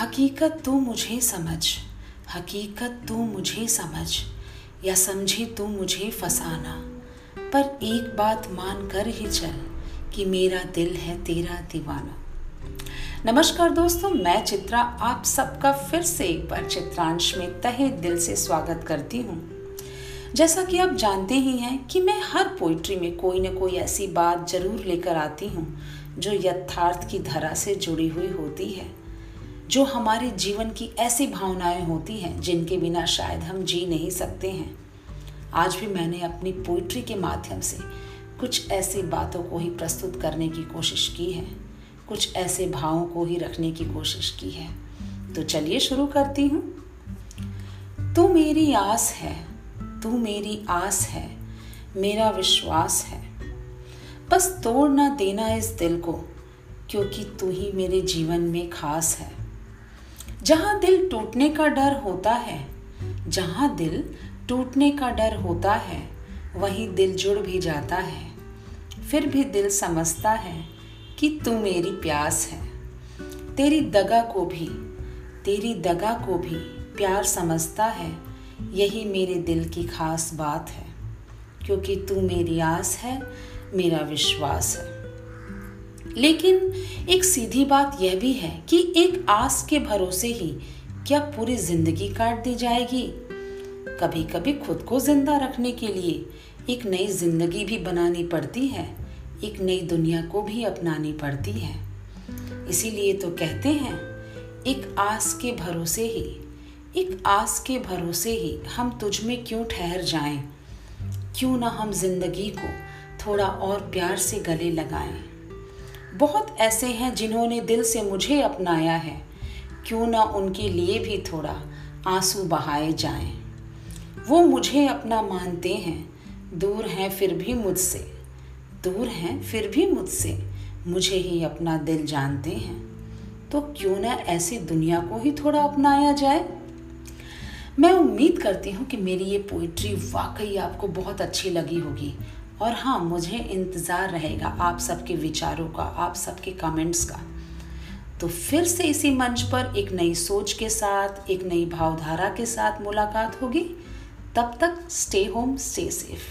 हकीकत तू मुझे समझ, हकीकत तू मुझे समझ, या समझे तू मुझे फसाना। पर एक बात मान कर ही चल कि मेरा दिल है तेरा दीवाना। नमस्कार दोस्तों, मैं चित्रा, आप सबका फिर से एक बार चित्रांश में तहे दिल से स्वागत करती हूँ। जैसा कि आप जानते ही हैं कि मैं हर पोइट्री में कोई ना कोई ऐसी बात ज़रूर लेकर आती हूँ, जो यथार्थ की धरा से जुड़ी हुई होती है। जो हमारे जीवन की ऐसी भावनाएँ होती हैं, जिनके बिना शायद हम जी नहीं सकते हैं। आज भी मैंने अपनी पोइट्री के माध्यम से कुछ ऐसी बातों को ही प्रस्तुत करने की कोशिश की है। कुछ ऐसे भावों को ही रखने की कोशिश की है। तो चलिए शुरू करती हूँ। तू मेरी आस है, तू मेरी आस है, मेरा विश्वास है। बस तोड़ ना देना इस दिल को, क्योंकि तू ही मेरे जीवन में खास है। जहाँ दिल टूटने का डर होता है, जहाँ दिल टूटने का डर होता है, वहीं दिल जुड़ भी जाता है। फिर भी दिल समझता है कि तू मेरी प्यास है। तेरी दगा को भी, तेरी दगा को भी प्यार समझता है, यही मेरे दिल की खास बात है। क्योंकि तू मेरी आस है, मेरा विश्वास है। लेकिन एक सीधी बात यह भी है कि एक आस के भरोसे ही क्या पूरी ज़िंदगी काट दी जाएगी? कभी कभी खुद को ज़िंदा रखने के लिए एक नई ज़िंदगी भी बनानी पड़ती है, एक नई दुनिया को भी अपनानी पड़ती है। इसीलिए तो कहते हैं, एक आस के भरोसे ही, एक आस के भरोसे ही हम तुझ में क्यों ठहर जाएँ? क्यों ना हम ज़िंदगी को थोड़ा और प्यार से गले लगाएँ? बहुत ऐसे हैं जिन्होंने दिल से मुझे अपनाया है। क्यों ना उनके लिए भी थोड़ा आँसू बहाए जाएँ। वो मुझे अपना मानते हैं। दूर हैं फिर भी मुझसे। दूर हैं फिर भी मुझसे। मुझे ही अपना दिल जानते हैं। तो क्यों ना ऐसी दुनिया को ही थोड़ा अपनाया जाए? मैं उम्मीद करती हूँ कि मेरी ये पोइट्री वाकई आपको बहुत अच्छी लगी होगी। और हाँ मुझे इंतज़ार रहेगा आप सबके विचारों का, आप सबके कमेंट्स का। तो फिर से इसी मंच पर एक नई सोच के साथ, एक नई भावधारा के साथ मुलाकात होगी। तब तक स्टे होम स्टे सेफ़